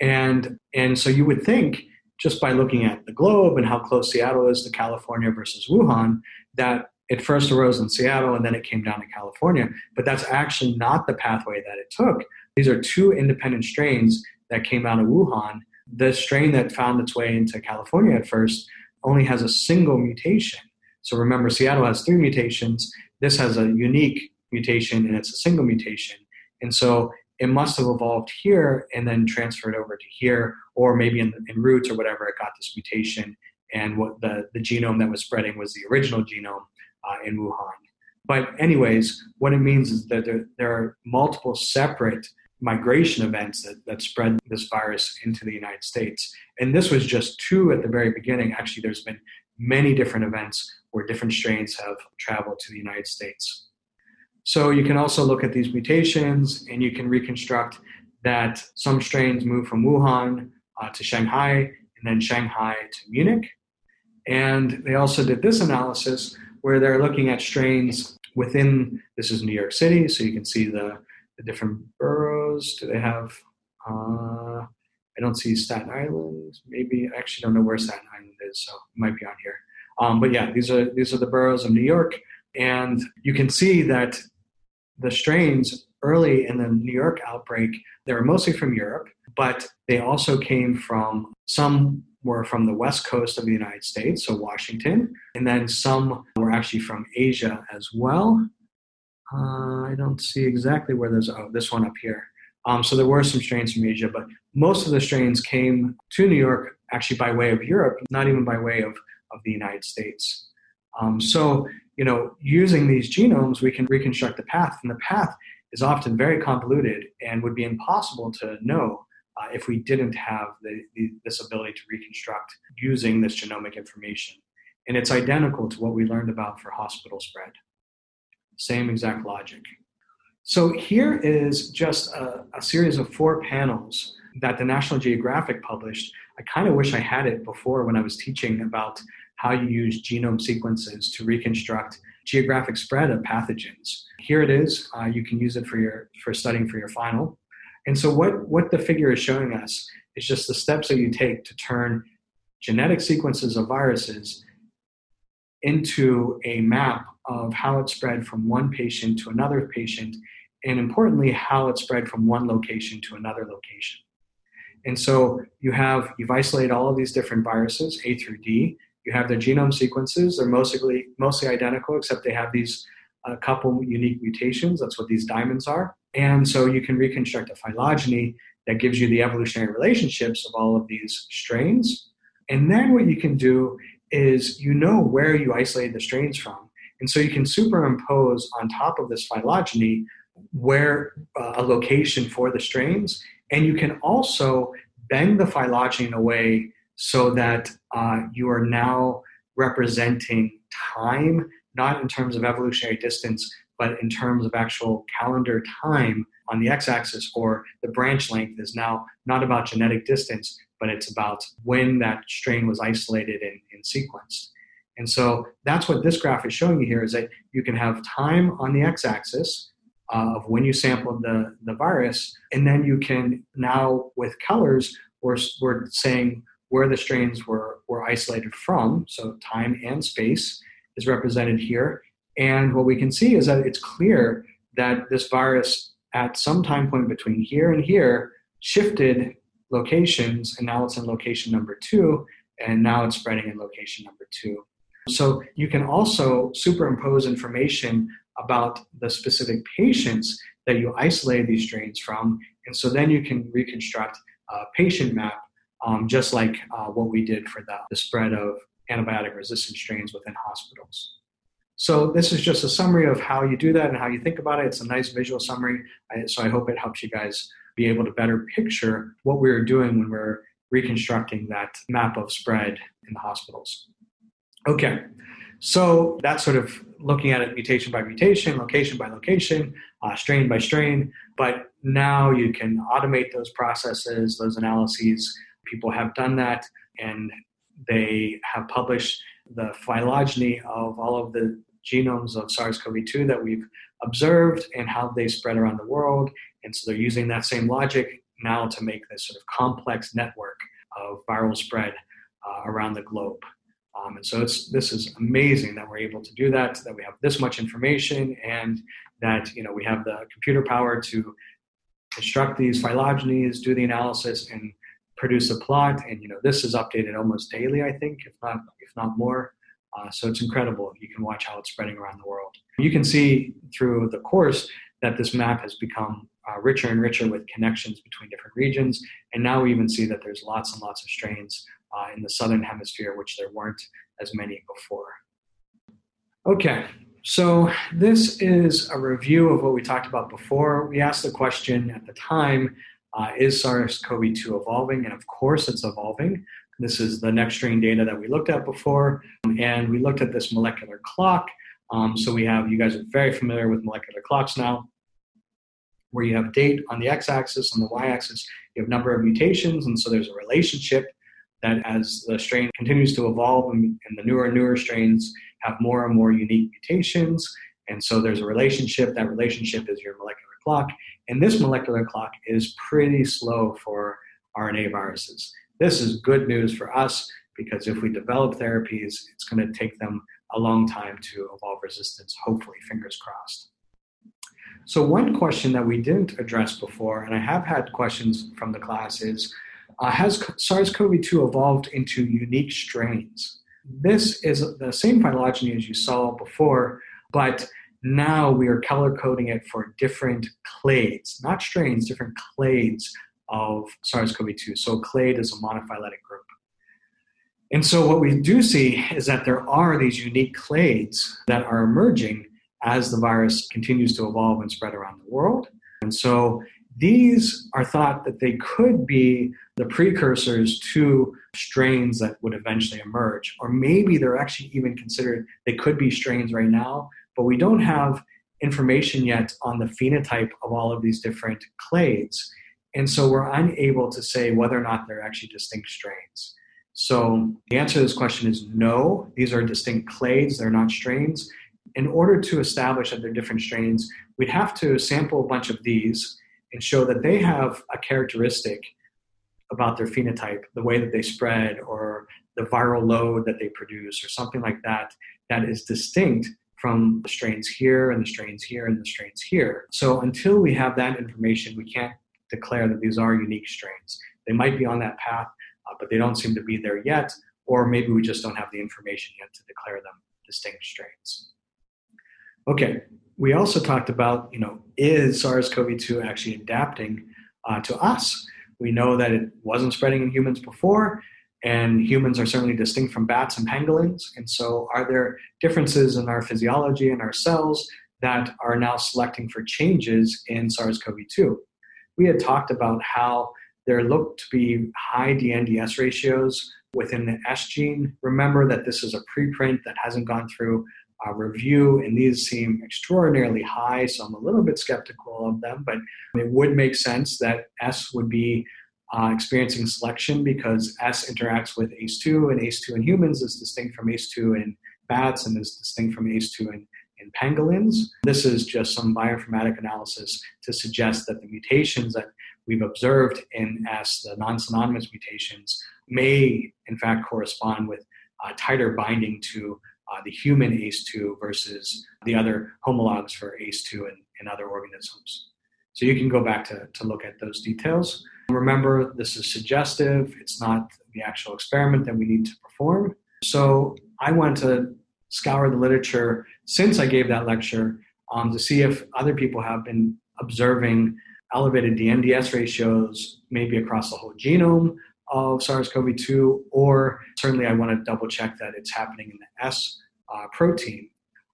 and and so you would think just by looking at the globe and how close Seattle is to California versus Wuhan that it first arose in Seattle and then it came down to California. But that's actually not the pathway that it took. These are two independent strains that came out of Wuhan. The strain that found its way into California at first only has a single mutation. So remember, Seattle has three mutations. This has a unique mutation and it's a single mutation. And so it must have evolved here and then transferred over to here, or maybe in, in roots or whatever, it got this mutation. And what the, the genome that was spreading was the original genome uh, in Wuhan. But, anyways, what it means is that there, there are multiple separate migration events that, that spread this virus into the United States. And this was just two at the very beginning. Actually, there's been many different events where different strains have traveled to the United States. So you can also look at these mutations and you can reconstruct that some strains move from Wuhan uh, to Shanghai and then Shanghai to Munich. And they also did this analysis where they're looking at strains within, this is New York City, so you can see the, the different boroughs. Do they have, uh, I don't see Staten Island. Maybe, I actually don't know where Staten Island is, so it might be on here. Um, but yeah, these are, these are the boroughs of New York. And you can see that the strains early in the New York outbreak, they were mostly from Europe, but they also came from some were from the west coast of the United States, so Washington, and then some were actually from Asia as well. Uh, I don't see exactly where those. Oh, this one up here. Um, so there were some strains from Asia, but most of the strains came to New York actually by way of Europe, not even by way of, of the United States. Um, so you know, using these genomes, we can reconstruct the path, and the path is often very convoluted and would be impossible to know uh, if we didn't have the, the, this ability to reconstruct using this genomic information. And it's identical to what we learned about for hospital spread. Same exact logic. So here is just a, a series of four panels that the National Geographic published. I kind of wish I had it before when I was teaching about how you use genome sequences to reconstruct geographic spread of pathogens. Here it is. Uh, you can use it for your for studying for your final. And so what, what the figure is showing us is just the steps that you take to turn genetic sequences of viruses into a map of how it spread from one patient to another patient, and importantly, how it spread from one location to another location. And so you have, you've isolated all of these different viruses, A through D, you have their genome sequences. They're mostly mostly identical, except they have these a uh, couple unique mutations. That's what these diamonds are. And so you can reconstruct a phylogeny that gives you the evolutionary relationships of all of these strains. And then what you can do is you know where you isolated the strains from. And so you can superimpose on top of this phylogeny where uh, a location for the strains. And you can also bend the phylogeny in a way so that uh, you are now representing time, not in terms of evolutionary distance, but in terms of actual calendar time on the x axis, or the branch length is now not about genetic distance, but it's about when that strain was isolated and, and sequenced. And so that's what this graph is showing you here is that you can have time on the x axis uh, of when you sampled the, the virus, and then you can now, with colors, we're, we're saying where the strains were, were isolated from, so time and space is represented here. And what we can see is that it's clear that this virus at some time point between here and here shifted locations, and now it's in location number two, and now it's spreading in location number two. So you can also superimpose information about the specific patients that you isolated these strains from, and so then you can reconstruct a patient map um, just like uh, what we did for the, the spread of antibiotic resistant strains within hospitals. So this is just a summary of how you do that and how you think about it. It's a nice visual summary. So I hope it helps you guys be able to better picture what we are doing when we're reconstructing that map of spread in the hospitals. Okay, so that's sort of looking at it mutation by mutation, location by location, uh, strain by strain. But now you can automate those processes, those analyses People have done that, and they have published the phylogeny of all of the genomes of SARS CoV 2 that we've observed and how they spread around the world. And so they're using that same logic now to make this sort of complex network of viral spread uh, around the globe. Um, and so it's this is amazing that we're able to do that, that we have this much information, and that you know we have the computer power to construct these phylogenies, do the analysis, and produce a plot, and you know this is updated almost daily, I think, if not if not more. Uh, so it's incredible. You can watch how it's spreading around the world. You can see through the course that this map has become uh, richer and richer with connections between different regions. And now we even see that there's lots and lots of strains uh, in the southern hemisphere, which there weren't as many before. Okay, so this is a review of what we talked about before. We asked the question at the time uh, is SARS CoV 2 evolving? And of course, it's evolving. This is the next strain data that we looked at before. And we looked at this molecular clock. Um, so we have, you guys are very familiar with molecular clocks now, where you have date on the x axis, on the y axis, you have number of mutations. And so there's a relationship that as the strain continues to evolve and, and the newer and newer strains have more and more unique mutations. And so there's a relationship. That relationship is your molecular clock. And this molecular clock is pretty slow for RNA viruses. This is good news for us because if we develop therapies, it's going to take them a long time to evolve resistance, hopefully, fingers crossed. So, one question that we didn't address before, and I have had questions from the class, is uh, Has SARS CoV 2 evolved into unique strains? This is the same phylogeny as you saw before, but now we are color coding it for different clades, not strains, different clades of SARS CoV 2. So, clade is a monophyletic group. And so, what we do see is that there are these unique clades that are emerging as the virus continues to evolve and spread around the world. And so, these are thought that they could be the precursors to strains that would eventually emerge. Or maybe they're actually even considered, they could be strains right now, but we don't have information yet on the phenotype of all of these different clades. And so we're unable to say whether or not they're actually distinct strains. So the answer to this question is no, these are distinct clades, they're not strains. In order to establish that they're different strains, we'd have to sample a bunch of these and show that they have a characteristic about their phenotype, the way that they spread, or the viral load that they produce, or something like that, that is distinct from the strains here and the strains here and the strains here. So until we have that information, we can't declare that these are unique strains. They might be on that path, uh, but they don't seem to be there yet, or maybe we just don't have the information yet to declare them distinct strains. Okay, we also talked about, you know, is SARS-CoV-2 actually adapting uh, to us? We know that it wasn't spreading in humans before, and humans are certainly distinct from bats and pangolins. And so, are there differences in our physiology and our cells that are now selecting for changes in SARS-CoV-2? We had talked about how there looked to be high DNDS ratios within the S gene. Remember that this is a preprint that hasn't gone through uh, review, and these seem extraordinarily high, so I'm a little bit skeptical of them, but it would make sense that S would be uh, experiencing selection because S interacts with ACE2, and ACE2 in humans is distinct from ACE2 in bats and is distinct from ACE2 in, in pangolins. This is just some bioinformatic analysis to suggest that the mutations that we've observed in S, the non synonymous mutations, may in fact correspond with uh, tighter binding to uh, the human ACE2 versus the other homologs for ACE2 in, in other organisms. So you can go back to, to look at those details. Remember, this is suggestive, it's not the actual experiment that we need to perform. So I went to scour the literature since I gave that lecture um, to see if other people have been observing elevated DNDS ratios, maybe across the whole genome of SARS-CoV-2, or certainly I want to double check that it's happening in the S uh, protein.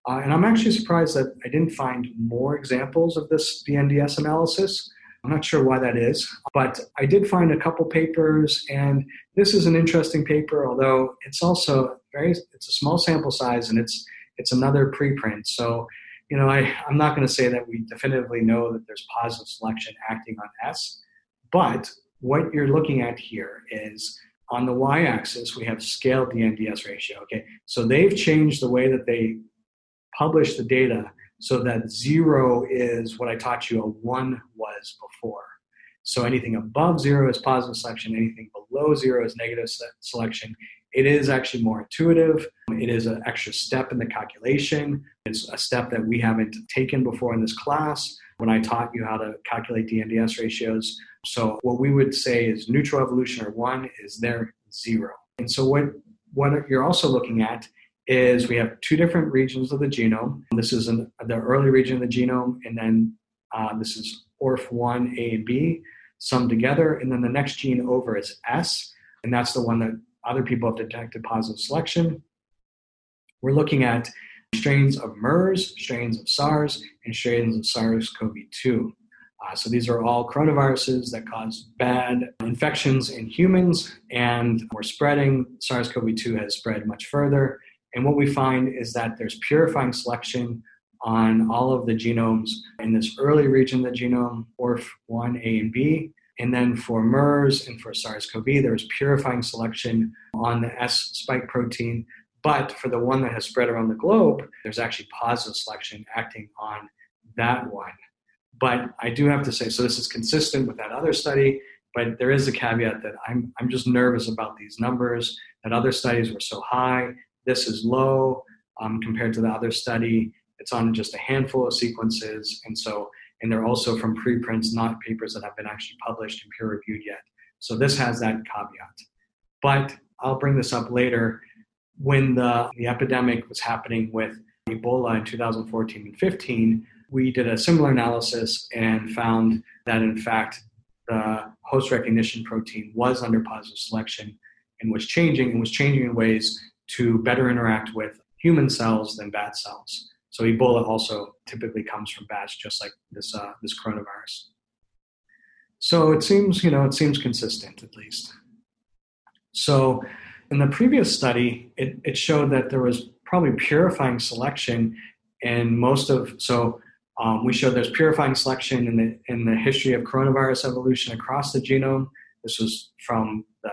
Uh, and I'm actually surprised that I didn't find more examples of this DNDS analysis. I'm not sure why that is, but I did find a couple papers, and this is an interesting paper. Although it's also very, it's a small sample size, and it's it's another preprint. So, you know, I I'm not going to say that we definitively know that there's positive selection acting on S, but what you're looking at here is on the y-axis we have scaled the NDS ratio. Okay, so they've changed the way that they publish the data so that zero is what I taught you a one was before. So anything above zero is positive selection, anything below zero is negative selection. It is actually more intuitive. It is an extra step in the calculation. It's a step that we haven't taken before in this class when I taught you how to calculate DNDS ratios. So what we would say is neutral evolution or one is there zero. And so what what you're also looking at is we have two different regions of the genome. This is an, the early region of the genome, and then uh, this is ORF1 A and B summed together. And then the next gene over is S, and that's the one that other people have detected positive selection. We're looking at strains of MERS, strains of SARS, and strains of SARS CoV 2. Uh, so these are all coronaviruses that cause bad infections in humans, and we're spreading. SARS CoV 2 has spread much further. And what we find is that there's purifying selection on all of the genomes in this early region of the genome, ORF1 A and B. And then for MERS and for SARS CoV, there's purifying selection on the S spike protein. But for the one that has spread around the globe, there's actually positive selection acting on that one. But I do have to say, so this is consistent with that other study, but there is a caveat that I'm, I'm just nervous about these numbers, that other studies were so high. This is low um, compared to the other study. It's on just a handful of sequences. And so, and they're also from preprints, not papers that have been actually published and peer reviewed yet. So this has that caveat. But I'll bring this up later. When the, the epidemic was happening with Ebola in 2014 and 15, we did a similar analysis and found that in fact the host recognition protein was under positive selection and was changing and was changing in ways to better interact with human cells than bat cells. So Ebola also typically comes from bats, just like this uh, this coronavirus. So it seems, you know, it seems consistent at least. So in the previous study, it, it showed that there was probably purifying selection in most of so um, we showed there's purifying selection in the in the history of coronavirus evolution across the genome. This was from the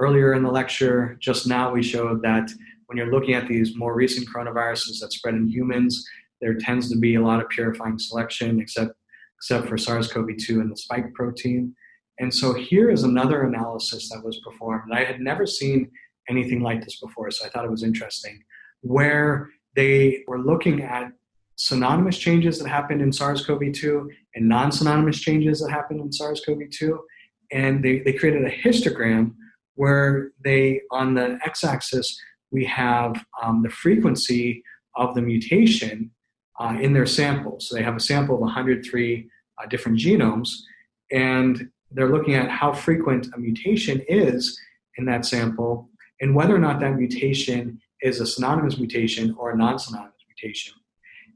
earlier in the lecture. Just now, we showed that when you're looking at these more recent coronaviruses that spread in humans, there tends to be a lot of purifying selection, except except for SARS-CoV-2 and the spike protein. And so here is another analysis that was performed. And I had never seen anything like this before, so I thought it was interesting, where they were looking at synonymous changes that happened in SARS-CoV-2 and non-synonymous changes that happened in SARS-CoV-2. And they, they created a histogram where they, on the x-axis, we have um, the frequency of the mutation uh, in their sample. So they have a sample of 103 uh, different genomes, and they're looking at how frequent a mutation is in that sample and whether or not that mutation is a synonymous mutation or a non synonymous mutation.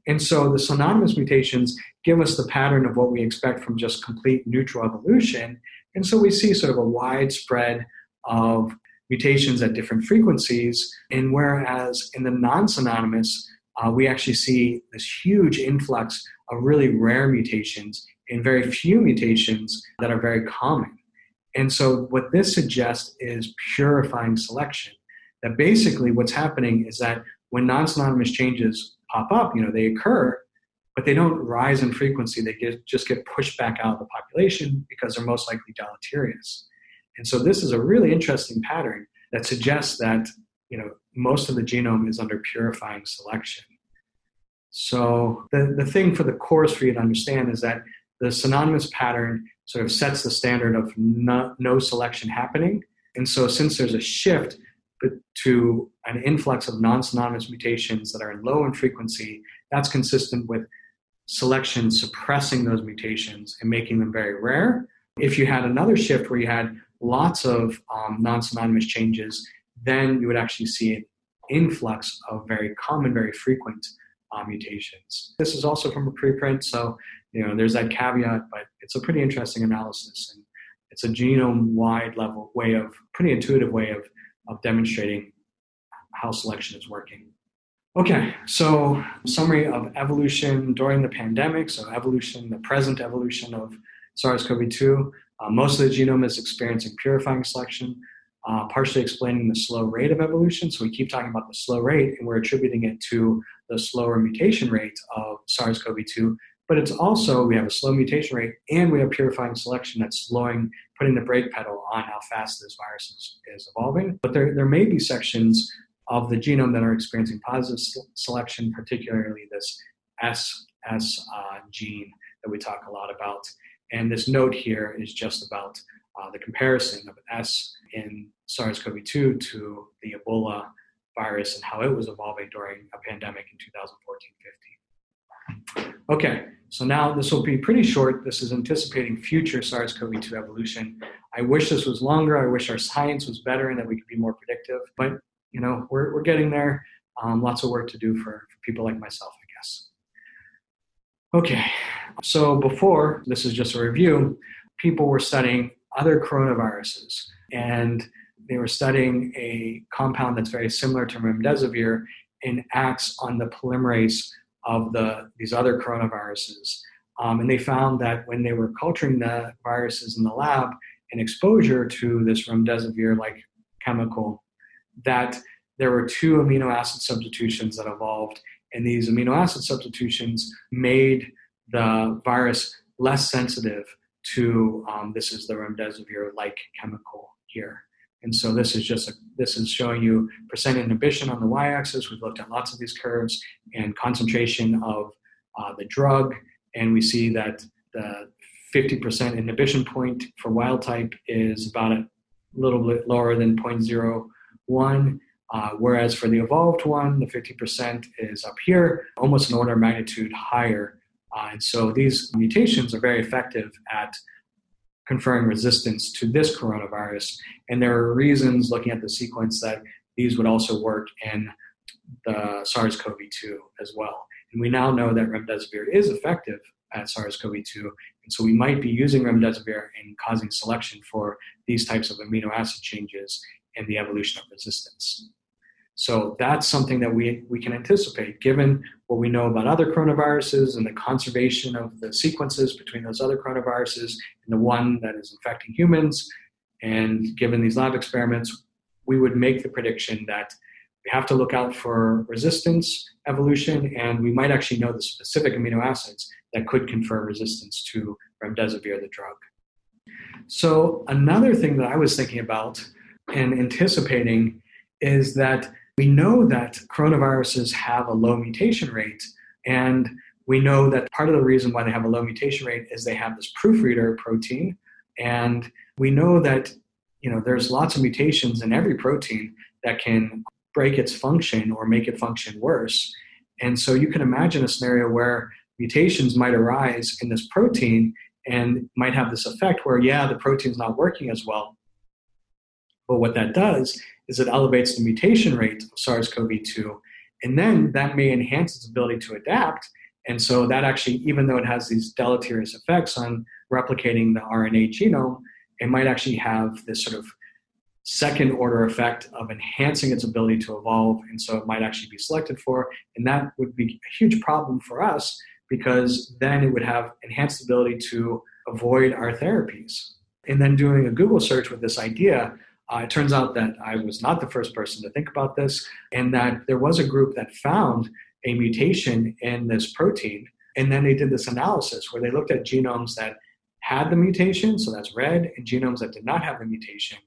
And so the synonymous mutations give us the pattern of what we expect from just complete neutral evolution. And so we see sort of a widespread of mutations at different frequencies. And whereas in the non synonymous, uh, we actually see this huge influx of really rare mutations and very few mutations that are very common. And so, what this suggests is purifying selection. That basically what's happening is that when non synonymous changes pop up, you know, they occur, but they don't rise in frequency. They get, just get pushed back out of the population because they're most likely deleterious. And so this is a really interesting pattern that suggests that you know most of the genome is under purifying selection. So the, the thing for the course for you to understand is that the synonymous pattern sort of sets the standard of no, no selection happening. And so since there's a shift to an influx of non-synonymous mutations that are low in frequency, that's consistent with selection suppressing those mutations and making them very rare. If you had another shift where you had lots of um, non-synonymous changes, then you would actually see an influx of very common, very frequent uh, mutations. This is also from a preprint, so you know there's that caveat, but it's a pretty interesting analysis, and it's a genome-wide level way of pretty intuitive way of of demonstrating how selection is working. Okay, so summary of evolution during the pandemic. So evolution, the present evolution of SARS-CoV-2. Uh, most of the genome is experiencing purifying selection, uh, partially explaining the slow rate of evolution. So we keep talking about the slow rate, and we're attributing it to the slower mutation rate of SARS-CoV-2. But it's also we have a slow mutation rate, and we have purifying selection that's slowing, putting the brake pedal on how fast this virus is, is evolving. But there, there may be sections of the genome that are experiencing positive selection, particularly this SS uh, gene that we talk a lot about. And this note here is just about uh, the comparison of S in SARS CoV 2 to the Ebola virus and how it was evolving during a pandemic in 2014 15. Okay, so now this will be pretty short. This is anticipating future SARS CoV 2 evolution. I wish this was longer. I wish our science was better and that we could be more predictive. But, you know, we're, we're getting there. Um, lots of work to do for, for people like myself. Okay, so before, this is just a review, people were studying other coronaviruses and they were studying a compound that's very similar to remdesivir and acts on the polymerase of the, these other coronaviruses. Um, and they found that when they were culturing the viruses in the lab and exposure to this remdesivir like chemical, that there were two amino acid substitutions that evolved. And these amino acid substitutions made the virus less sensitive to um, this is the remdesivir like chemical here. And so this is just a, this is showing you percent inhibition on the y-axis. We've looked at lots of these curves and concentration of uh, the drug, and we see that the 50% inhibition point for wild type is about a little bit lower than 0.01. Uh, whereas for the evolved one, the 50% is up here, almost an order of magnitude higher. Uh, and so these mutations are very effective at conferring resistance to this coronavirus. And there are reasons looking at the sequence that these would also work in the SARS CoV 2 as well. And we now know that remdesivir is effective at SARS CoV 2. And so we might be using remdesivir in causing selection for these types of amino acid changes and the evolution of resistance. So that's something that we, we can anticipate given what we know about other coronaviruses and the conservation of the sequences between those other coronaviruses and the one that is infecting humans. And given these lab experiments, we would make the prediction that we have to look out for resistance evolution, and we might actually know the specific amino acids that could confer resistance to remdesivir, the drug. So, another thing that I was thinking about and anticipating is that we know that coronaviruses have a low mutation rate, and we know that part of the reason why they have a low mutation rate is they have this proofreader protein, and we know that you know there's lots of mutations in every protein that can break its function or make it function worse. And so you can imagine a scenario where mutations might arise in this protein and might have this effect where, yeah, the protein's not working as well. But what that does is it elevates the mutation rate of SARS-CoV-2, and then that may enhance its ability to adapt. And so that actually, even though it has these deleterious effects on replicating the RNA genome, it might actually have this sort of second order effect of enhancing its ability to evolve. And so it might actually be selected for. And that would be a huge problem for us because then it would have enhanced ability to avoid our therapies. And then doing a Google search with this idea, uh, it turns out that I was not the first person to think about this, and that there was a group that found a mutation in this protein. And then they did this analysis where they looked at genomes that had the mutation, so that's red, and genomes that did not have the mutation.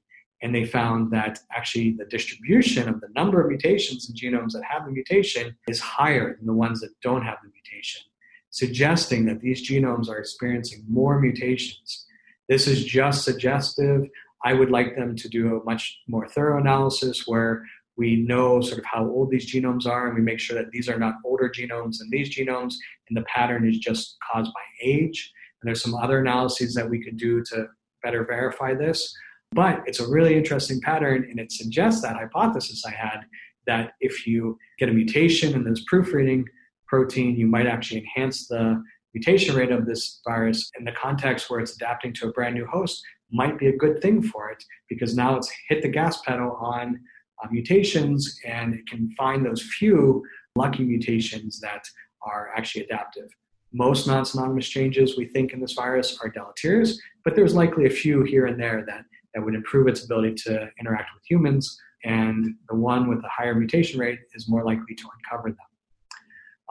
And they found that actually the distribution of the number of mutations in genomes that have the mutation is higher than the ones that don't have the mutation, suggesting that these genomes are experiencing more mutations. This is just suggestive I would like them to do a much more thorough analysis where we know sort of how old these genomes are and we make sure that these are not older genomes than these genomes and the pattern is just caused by age. And there's some other analyses that we could do to better verify this. But it's a really interesting pattern and it suggests that hypothesis I had that if you get a mutation in this proofreading protein, you might actually enhance the mutation rate of this virus in the context where it's adapting to a brand new host might be a good thing for it because now it's hit the gas pedal on uh, mutations and it can find those few lucky mutations that are actually adaptive. Most non synonymous changes we think in this virus are deleterious, but there's likely a few here and there that, that would improve its ability to interact with humans, and the one with the higher mutation rate is more likely to uncover them.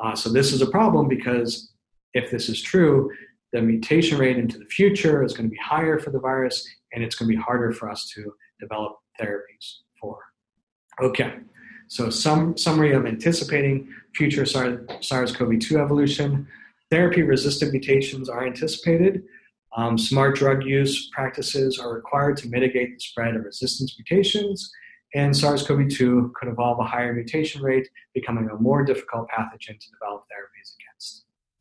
Uh, so, this is a problem because if this is true, the mutation rate into the future is going to be higher for the virus, and it's going to be harder for us to develop therapies for. Okay, so some summary of anticipating future SARS-CoV-2 evolution. Therapy-resistant mutations are anticipated. Um, smart drug use practices are required to mitigate the spread of resistance mutations. and SARS CoV 2 could evolve a higher mutation rate, becoming a more difficult pathogen to develop against.